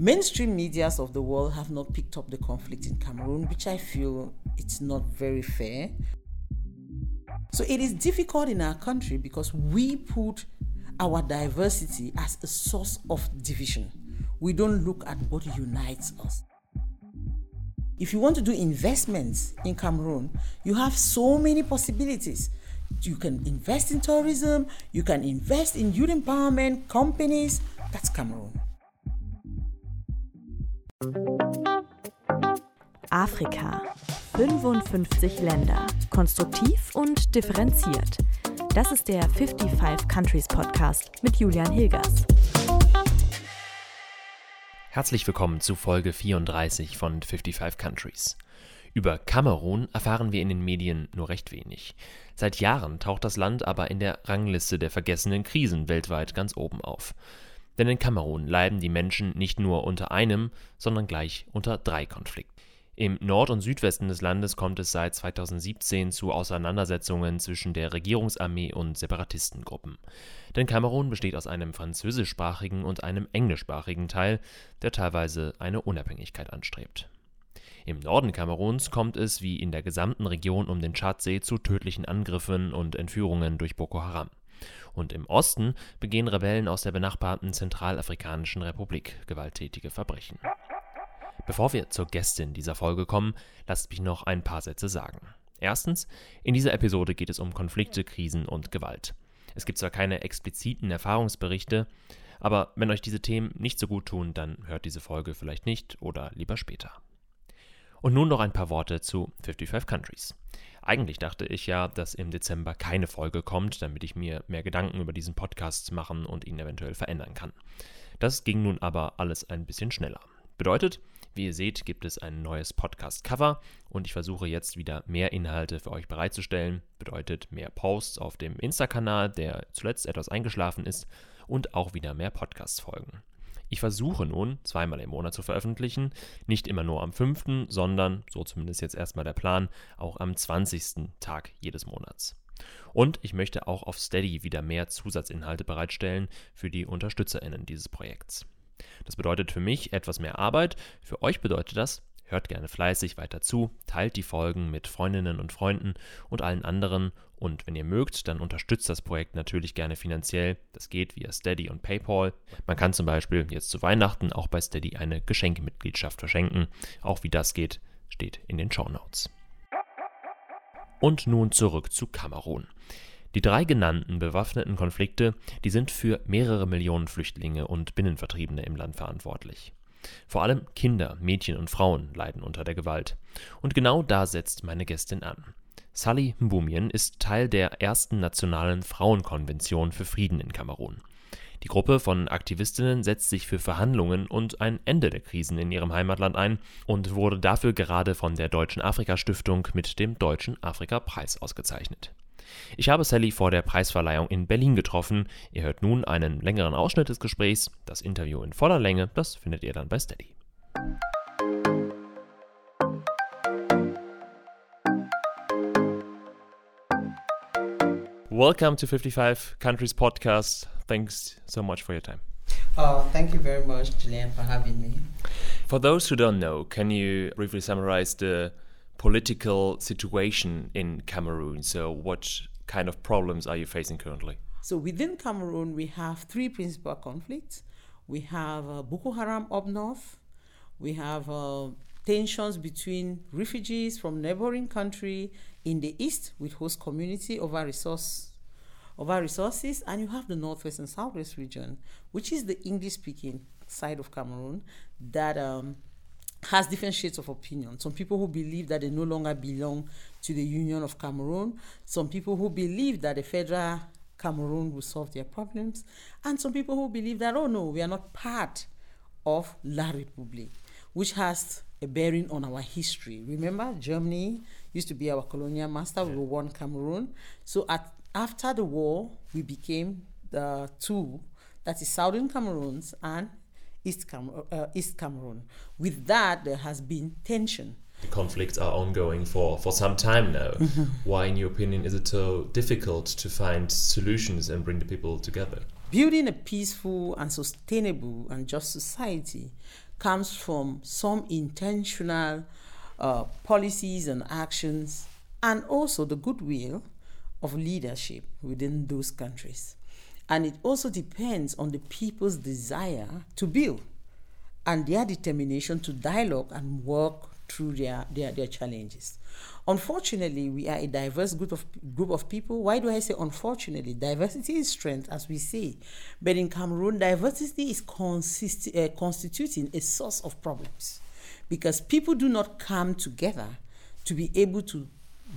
Mainstream medias of the world have not picked up the conflict in Cameroon, which I feel it's not very fair. So it is difficult in our country because we put our diversity as a source of division. We don't look at what unites us. If you want to do investments in Cameroon, you have so many possibilities. You can invest in tourism, you can invest in youth empowerment companies. That's Cameroon. Afrika. 55 Länder. Konstruktiv und differenziert. Das ist der 55 Countries Podcast mit Julian Hilgers. Herzlich willkommen zu Folge 34 von 55 Countries. Über Kamerun erfahren wir in den Medien nur recht wenig. Seit Jahren taucht das Land aber in der Rangliste der vergessenen Krisen weltweit ganz oben auf. Denn in Kamerun leiden die Menschen nicht nur unter einem, sondern gleich unter drei Konflikten. Im Nord- und Südwesten des Landes kommt es seit 2017 zu Auseinandersetzungen zwischen der Regierungsarmee und Separatistengruppen. Denn Kamerun besteht aus einem französischsprachigen und einem englischsprachigen Teil, der teilweise eine Unabhängigkeit anstrebt. Im Norden Kameruns kommt es wie in der gesamten Region um den Tschadsee zu tödlichen Angriffen und Entführungen durch Boko Haram. Und im Osten begehen Rebellen aus der benachbarten Zentralafrikanischen Republik gewalttätige Verbrechen. Bevor wir zur Gästin dieser Folge kommen, lasst mich noch ein paar Sätze sagen. Erstens, in dieser Episode geht es um Konflikte, Krisen und Gewalt. Es gibt zwar keine expliziten Erfahrungsberichte, aber wenn euch diese Themen nicht so gut tun, dann hört diese Folge vielleicht nicht oder lieber später. Und nun noch ein paar Worte zu 55 Countries. Eigentlich dachte ich ja, dass im Dezember keine Folge kommt, damit ich mir mehr Gedanken über diesen Podcast machen und ihn eventuell verändern kann. Das ging nun aber alles ein bisschen schneller. Bedeutet, wie ihr seht, gibt es ein neues Podcast-Cover und ich versuche jetzt wieder mehr Inhalte für euch bereitzustellen. Bedeutet mehr Posts auf dem Insta-Kanal, der zuletzt etwas eingeschlafen ist, und auch wieder mehr Podcast-Folgen. Ich versuche nun, zweimal im Monat zu veröffentlichen, nicht immer nur am 5., sondern, so zumindest jetzt erstmal der Plan, auch am 20. Tag jedes Monats. Und ich möchte auch auf Steady wieder mehr Zusatzinhalte bereitstellen für die UnterstützerInnen dieses Projekts. Das bedeutet für mich etwas mehr Arbeit, für euch bedeutet das, hört gerne fleißig weiter zu, teilt die Folgen mit Freundinnen und Freunden und allen anderen und wenn ihr mögt, dann unterstützt das Projekt natürlich gerne finanziell. Das geht via Steady und PayPal. Man kann zum Beispiel jetzt zu Weihnachten auch bei Steady eine Geschenkemitgliedschaft verschenken. Auch wie das geht, steht in den Show Notes. Und nun zurück zu Kamerun. Die drei genannten bewaffneten Konflikte, die sind für mehrere Millionen Flüchtlinge und Binnenvertriebene im Land verantwortlich. Vor allem Kinder, Mädchen und Frauen leiden unter der Gewalt. Und genau da setzt meine Gästin an. Sally Mbumien ist Teil der ersten nationalen Frauenkonvention für Frieden in Kamerun. Die Gruppe von Aktivistinnen setzt sich für Verhandlungen und ein Ende der Krisen in ihrem Heimatland ein und wurde dafür gerade von der Deutschen Afrika Stiftung mit dem Deutschen Afrika-Preis ausgezeichnet. Ich habe Sally vor der Preisverleihung in Berlin getroffen. Ihr hört nun einen längeren Ausschnitt des Gesprächs. Das Interview in voller Länge, das findet ihr dann bei Steady. Welcome to 55 Countries Podcast. Thanks so much for your time. Oh, thank you very much, Julian, for having me. For those who don't know, can you briefly summarize the political situation in Cameroon. So, what kind of problems are you facing currently? So, within Cameroon, we have three principal conflicts. We have uh, Boko Haram up north. We have uh, tensions between refugees from neighboring country in the east with host community over resource over resources, and you have the northwest and southwest region, which is the English-speaking side of Cameroon that um, has different shades of opinion. Some people who believe that they no longer belong to the Union of Cameroon, some people who believe that the federal Cameroon will solve their problems, and some people who believe that, oh no, we are not part of La République, which has a bearing on our history. Remember, Germany used to be our colonial master, we were one Cameroon. So at, after the war, we became the two, that is Southern Cameroons and East, Cam- uh, East Cameroon. With that, there has been tension. The conflicts are ongoing for, for some time now. Mm-hmm. Why, in your opinion, is it so difficult to find solutions and bring the people together? Building a peaceful and sustainable and just society comes from some intentional uh, policies and actions and also the goodwill of leadership within those countries. And it also depends on the people's desire to build and their determination to dialogue and work through their, their, their challenges. Unfortunately, we are a diverse group of group of people. Why do I say unfortunately? Diversity is strength, as we say, but in Cameroon, diversity is consist, uh, constituting a source of problems because people do not come together to be able to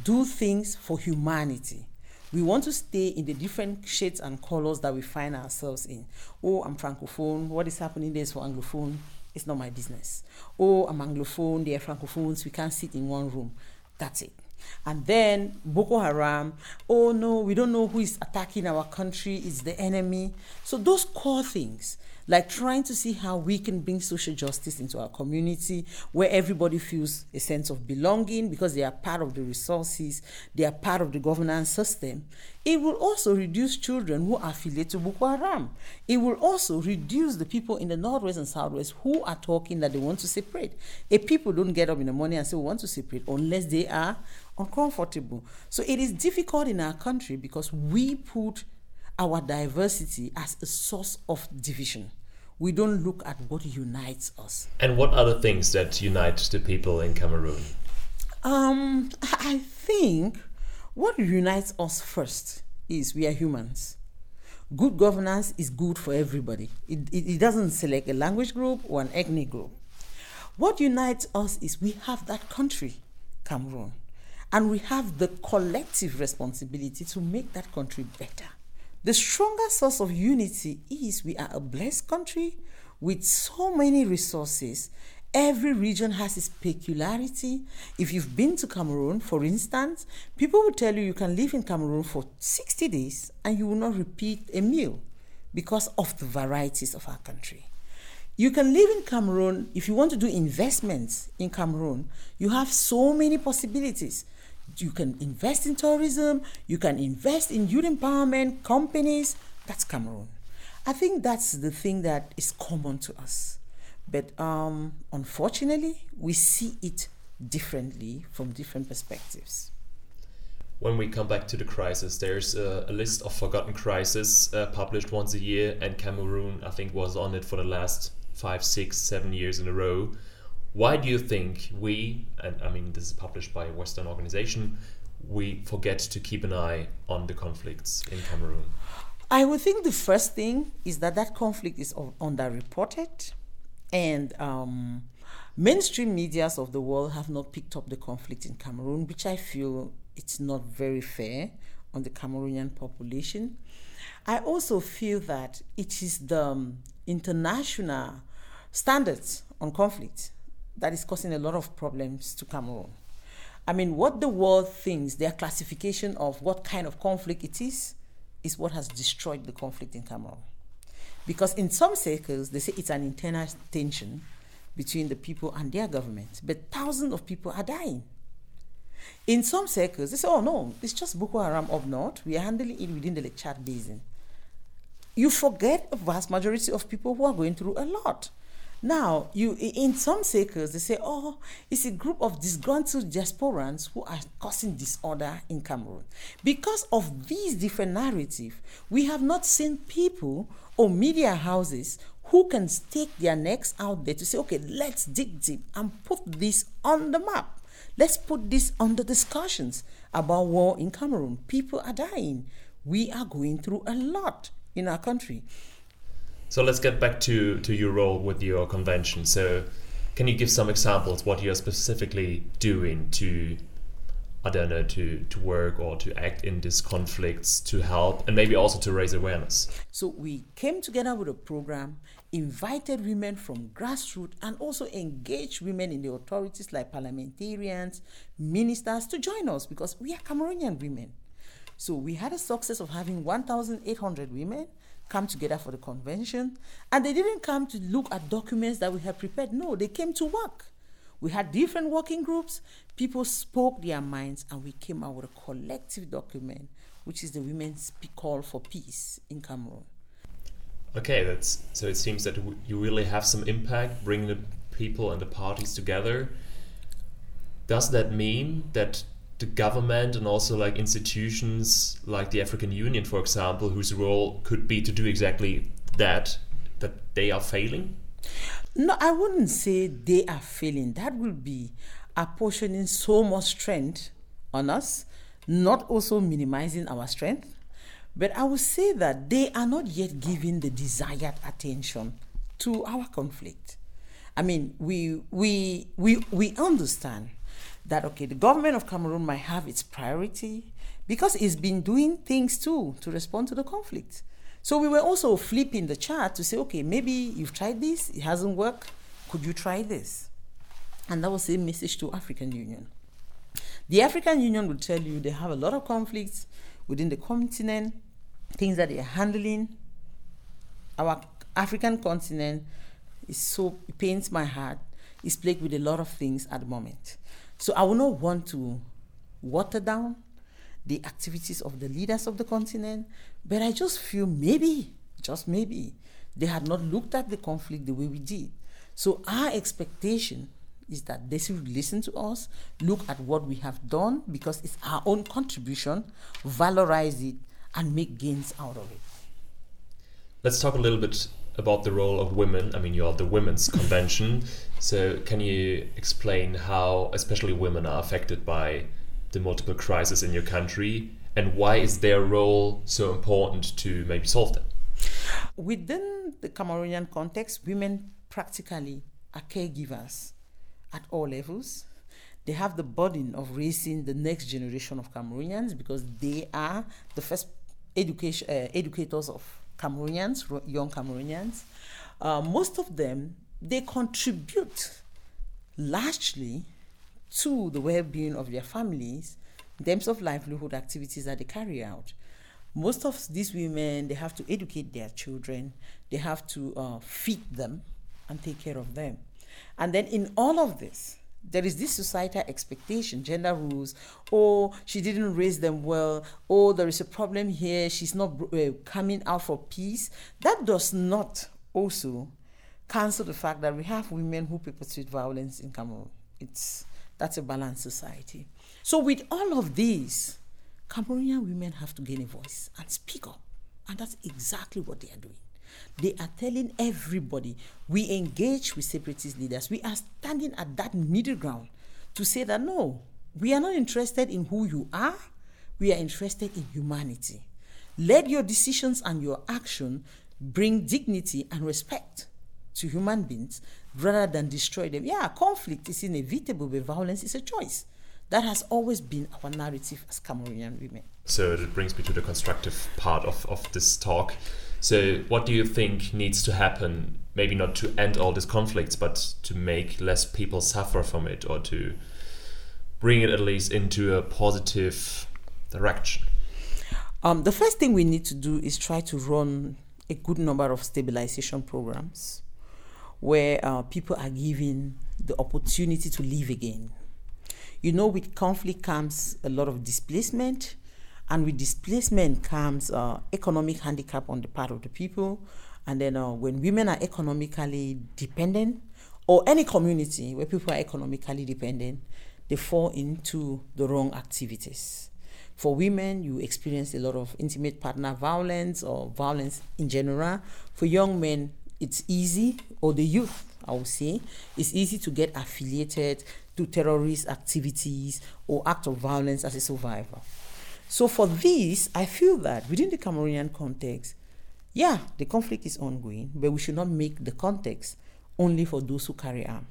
do things for humanity. We want to stay in the different shades and colors that we find ourselves in. Oh, I'm francophone. What is happening there is for anglophone. It's not my business. Oh, I'm anglophone. They are francophones. We can't sit in one room. That's it. And then Boko Haram, oh no, we don't know who is attacking our country, it's the enemy. So, those core things like trying to see how we can bring social justice into our community where everybody feels a sense of belonging because they are part of the resources, they are part of the governance system. It will also reduce children who are affiliated to Boko Haram. It will also reduce the people in the northwest and southwest who are talking that they want to separate. If people don't get up in the morning and say we want to separate unless they are uncomfortable. So it is difficult in our country because we put our diversity as a source of division we don't look at what unites us. And what are the things that unite the people in Cameroon? Um, I think what unites us first is we are humans. Good governance is good for everybody. It, it, it doesn't select a language group or an ethnic group. What unites us is we have that country, Cameroon, and we have the collective responsibility to make that country better. The strongest source of unity is we are a blessed country with so many resources. Every region has its peculiarity. If you've been to Cameroon, for instance, people will tell you you can live in Cameroon for 60 days and you will not repeat a meal because of the varieties of our country. You can live in Cameroon if you want to do investments in Cameroon. You have so many possibilities you can invest in tourism, you can invest in youth empowerment companies. That's Cameroon. I think that's the thing that is common to us. But um, unfortunately, we see it differently from different perspectives. When we come back to the crisis, there's a, a list of forgotten crises uh, published once a year, and Cameroon, I think, was on it for the last five, six, seven years in a row. Why do you think we, and I mean, this is published by a Western organization, we forget to keep an eye on the conflicts in Cameroon? I would think the first thing is that that conflict is underreported, and um, mainstream medias of the world have not picked up the conflict in Cameroon, which I feel it's not very fair on the Cameroonian population. I also feel that it is the um, international standards on conflict that is causing a lot of problems to Cameroon. I mean, what the world thinks, their classification of what kind of conflict it is, is what has destroyed the conflict in Cameroon. Because in some circles, they say it's an internal tension between the people and their government, but thousands of people are dying. In some circles, they say, oh no, it's just Boko Haram up north. We are handling it within the Chad Basin. You forget a vast majority of people who are going through a lot. Now, you in some circles, they say, oh, it's a group of disgruntled diasporans who are causing disorder in Cameroon. Because of these different narratives, we have not seen people or media houses who can stake their necks out there to say, okay, let's dig deep and put this on the map. Let's put this on the discussions about war in Cameroon. People are dying. We are going through a lot in our country. So let's get back to, to your role with your convention. So, can you give some examples what you're specifically doing to, I don't know, to, to work or to act in these conflicts to help and maybe also to raise awareness? So, we came together with a program, invited women from grassroots, and also engaged women in the authorities like parliamentarians, ministers to join us because we are Cameroonian women. So, we had a success of having 1,800 women come together for the convention. And they didn't come to look at documents that we had prepared. No, they came to work. We had different working groups. People spoke their minds, and we came out with a collective document, which is the Women's Call for Peace in Cameroon. Okay, that's so. It seems that you really have some impact, bringing the people and the parties together. Does that mean that the government and also like institutions like the African Union, for example, whose role could be to do exactly that, that they are failing? No, I wouldn't say they are failing. That would be apportioning so much strength on us, not also minimizing our strength. But I would say that they are not yet giving the desired attention to our conflict. I mean, we we we we understand that okay, the government of Cameroon might have its priority because it's been doing things too to respond to the conflict. So we were also flipping the chart to say, okay, maybe you've tried this, it hasn't worked. Could you try this? And that was the message to African Union. The African Union will tell you they have a lot of conflicts within the continent, things that they are handling. Our African continent is so it pains my heart. It's plagued with a lot of things at the moment. So I will not want to water down the activities of the leaders of the continent, but I just feel maybe, just maybe, they had not looked at the conflict the way we did. So our expectation is that they should listen to us, look at what we have done because it's our own contribution, valorize it, and make gains out of it. Let's talk a little bit about the role of women. I mean, you're the Women's Convention. So, can you explain how, especially women, are affected by the multiple crises in your country, and why is their role so important to maybe solve them? Within the Cameroonian context, women practically are caregivers at all levels. They have the burden of raising the next generation of Cameroonians because they are the first education uh, educators of Cameroonians, young Cameroonians. Uh, most of them they contribute largely to the well-being of their families in terms of livelihood activities that they carry out. Most of these women they have to educate their children, they have to uh, feed them and take care of them. And then in all of this, there is this societal expectation, gender rules. Oh, she didn't raise them well. Oh, there is a problem here. She's not uh, coming out for peace. That does not also cancel the fact that we have women who perpetrate violence in Cameroon. It's that's a balanced society. So with all of these, Cameroonian women have to gain a voice and speak up, and that's exactly what they are doing. They are telling everybody we engage with separatist leaders. We are standing at that middle ground to say that no, we are not interested in who you are, we are interested in humanity. Let your decisions and your action bring dignity and respect to human beings rather than destroy them. Yeah, conflict is inevitable, but violence is a choice. That has always been our narrative as Cameroonian women. So it brings me to the constructive part of, of this talk. So, what do you think needs to happen? Maybe not to end all these conflicts, but to make less people suffer from it or to bring it at least into a positive direction? Um, the first thing we need to do is try to run a good number of stabilization programs where uh, people are given the opportunity to live again. You know, with conflict comes a lot of displacement, and with displacement comes uh, economic handicap on the part of the people. And then uh, when women are economically dependent, or any community where people are economically dependent, they fall into the wrong activities. For women, you experience a lot of intimate partner violence or violence in general. For young men, it's easy, or the youth, I would say, it's easy to get affiliated to terrorist activities or act of violence as a survivor. So for this, I feel that within the Cameroonian context, yeah, the conflict is ongoing, but we should not make the context only for those who carry arms.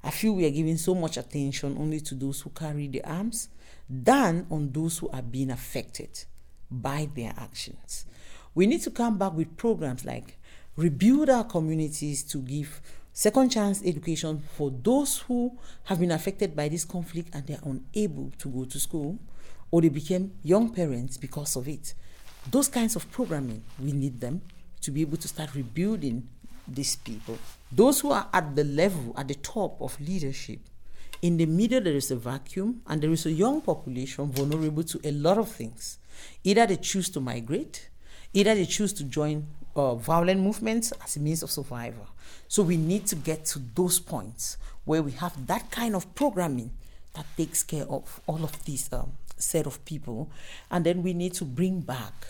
I feel we are giving so much attention only to those who carry the arms than on those who are being affected by their actions. We need to come back with programs like rebuild our communities to give second chance education for those who have been affected by this conflict and they are unable to go to school or they became young parents because of it. Those kinds of programming, we need them to be able to start rebuilding these people. Those who are at the level, at the top of leadership, in the middle there is a vacuum and there is a young population vulnerable to a lot of things. Either they choose to migrate, either they choose to join uh, violent movements as a means of survival. So we need to get to those points where we have that kind of programming that takes care of all of these um, set of people, and then we need to bring back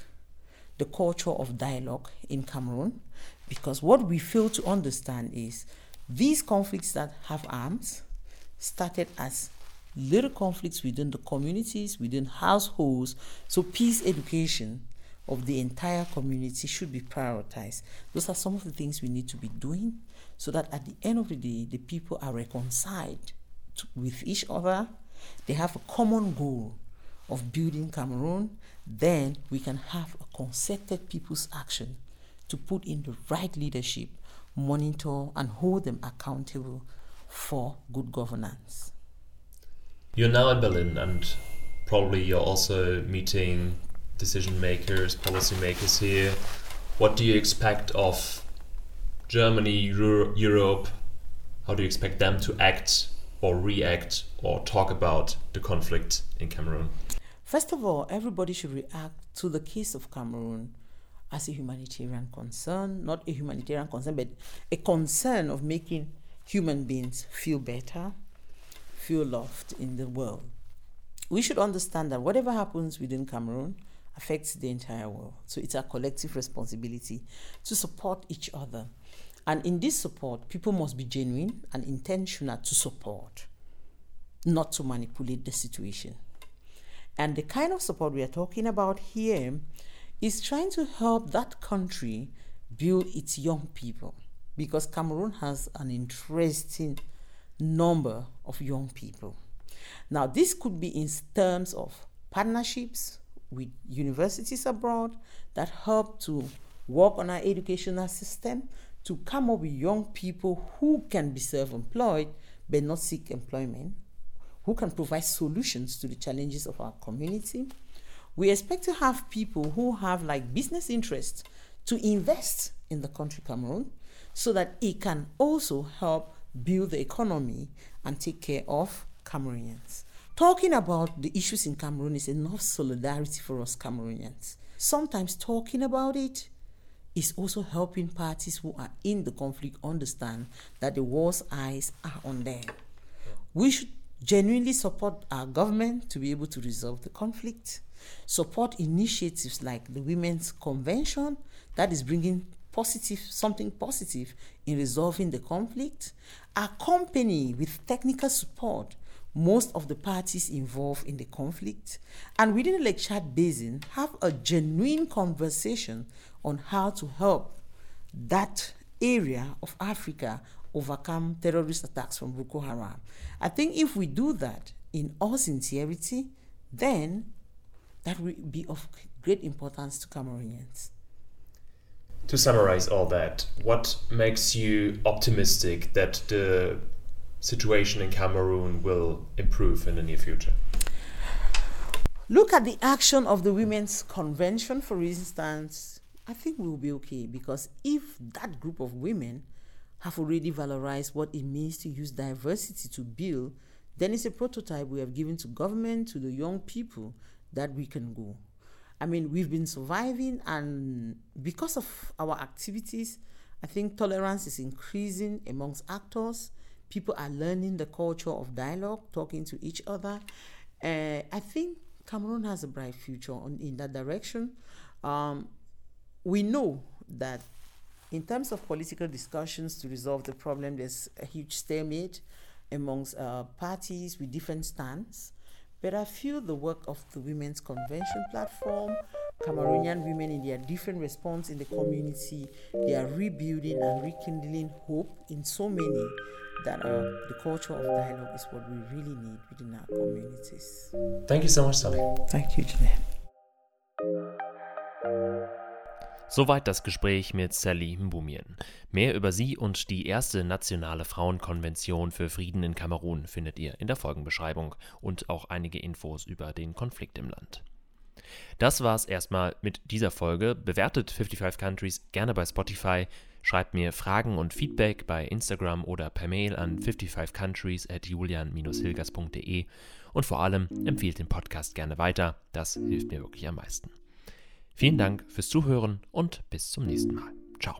the culture of dialogue in Cameroon, because what we fail to understand is these conflicts that have arms started as little conflicts within the communities, within households. So peace education of the entire community should be prioritized. Those are some of the things we need to be doing so that at the end of the day, the people are reconciled with each other. They have a common goal of building Cameroon. Then we can have a concerted people's action to put in the right leadership, monitor, and hold them accountable for good governance. You're now in Berlin, and probably you're also meeting decision makers, policy makers here. What do you expect of Germany, Euro Europe? How do you expect them to act or react or talk about the conflict in Cameroon? First of all, everybody should react to the case of Cameroon as a humanitarian concern, not a humanitarian concern, but a concern of making human beings feel better, feel loved in the world. We should understand that whatever happens within Cameroon affects the entire world. So it's our collective responsibility to support each other. And in this support, people must be genuine and intentional to support, not to manipulate the situation. And the kind of support we are talking about here is trying to help that country build its young people because Cameroon has an interesting number of young people. Now, this could be in terms of partnerships with universities abroad that help to work on our educational system to come up with young people who can be self employed but not seek employment, who can provide solutions to the challenges of our community. We expect to have people who have like business interests to invest in the country Cameroon so that it can also help build the economy and take care of Cameroonians. Talking about the issues in Cameroon is enough solidarity for us Cameroonians. Sometimes talking about it is also helping parties who are in the conflict understand that the world's eyes are on them. We should genuinely support our government to be able to resolve the conflict, support initiatives like the Women's Convention that is bringing positive something positive in resolving the conflict, accompany with technical support most of the parties involved in the conflict, and within the Lake Chad Basin, have a genuine conversation on how to help that area of Africa overcome terrorist attacks from Boko Haram. I think if we do that in all sincerity, then that will be of great importance to Cameroonians. To summarize all that, what makes you optimistic that the situation in Cameroon will improve in the near future? Look at the action of the Women's Convention, for instance. I think we'll be okay because if that group of women have already valorized what it means to use diversity to build, then it's a prototype we have given to government, to the young people that we can go. I mean, we've been surviving, and because of our activities, I think tolerance is increasing amongst actors people are learning the culture of dialogue, talking to each other. Uh, I think Cameroon has a bright future on, in that direction. Um, we know that in terms of political discussions to resolve the problem, there's a huge stalemate amongst uh, parties with different stands. But I feel the work of the Women's Convention platform, Cameroonian women in their different response in the community, they are rebuilding and rekindling hope in so many that uh, the culture of dialogue is what we really need within our communities. Thank you so much, Sally. Thank you, Jeanette. Soweit das Gespräch mit Sally Mbumien. Mehr über sie und die erste nationale Frauenkonvention für Frieden in Kamerun findet ihr in der Folgenbeschreibung und auch einige Infos über den Konflikt im Land. Das war's erstmal mit dieser Folge. Bewertet 55 Countries gerne bei Spotify. Schreibt mir Fragen und Feedback bei Instagram oder per Mail an 55countries at julian-hilgers.de und vor allem empfiehlt den Podcast gerne weiter. Das hilft mir wirklich am meisten. Vielen Dank fürs Zuhören und bis zum nächsten Mal. Ciao.